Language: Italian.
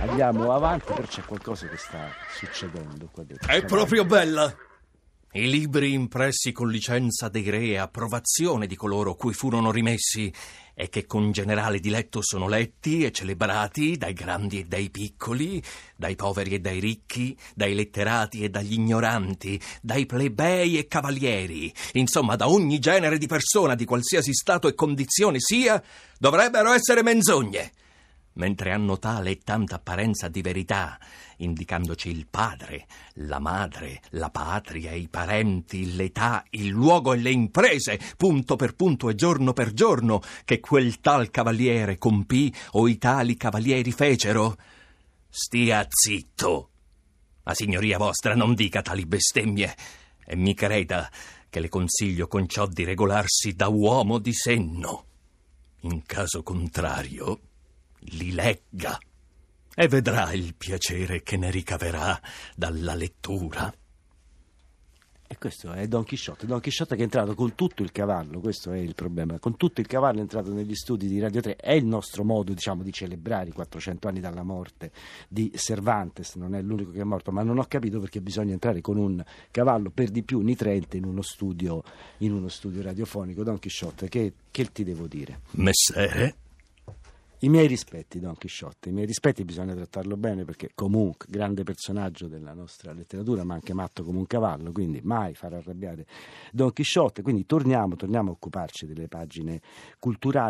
Andiamo avanti, però c'è qualcosa che sta succedendo qua dentro. È proprio bella! I libri impressi con licenza dei re e approvazione di coloro cui furono rimessi e che con generale diletto sono letti e celebrati dai grandi e dai piccoli, dai poveri e dai ricchi, dai letterati e dagli ignoranti, dai plebei e cavalieri, insomma da ogni genere di persona di qualsiasi stato e condizione sia, dovrebbero essere menzogne mentre hanno tale e tanta apparenza di verità, indicandoci il padre, la madre, la patria, i parenti, l'età, il luogo e le imprese, punto per punto e giorno per giorno, che quel tal cavaliere compì o i tali cavalieri fecero. Stia zitto. La signoria vostra non dica tali bestemmie, e mi creda che le consiglio con ciò di regolarsi da uomo di senno. In caso contrario li legga e vedrà il piacere che ne ricaverà dalla lettura. E questo è Don Chisciotte, Don Chisciotte che è entrato con tutto il cavallo, questo è il problema, con tutto il cavallo è entrato negli studi di Radio 3, è il nostro modo diciamo, di celebrare i 400 anni dalla morte di Cervantes, non è l'unico che è morto, ma non ho capito perché bisogna entrare con un cavallo per di più nitrente in uno studio, in uno studio radiofonico. Don Chisciotte, che, che ti devo dire? Messere? I miei rispetti, Don Chisciotte, i miei rispetti bisogna trattarlo bene perché comunque grande personaggio della nostra letteratura, ma anche matto come un cavallo, quindi mai far arrabbiare Don Chisciotte. Quindi torniamo, torniamo a occuparci delle pagine culturali.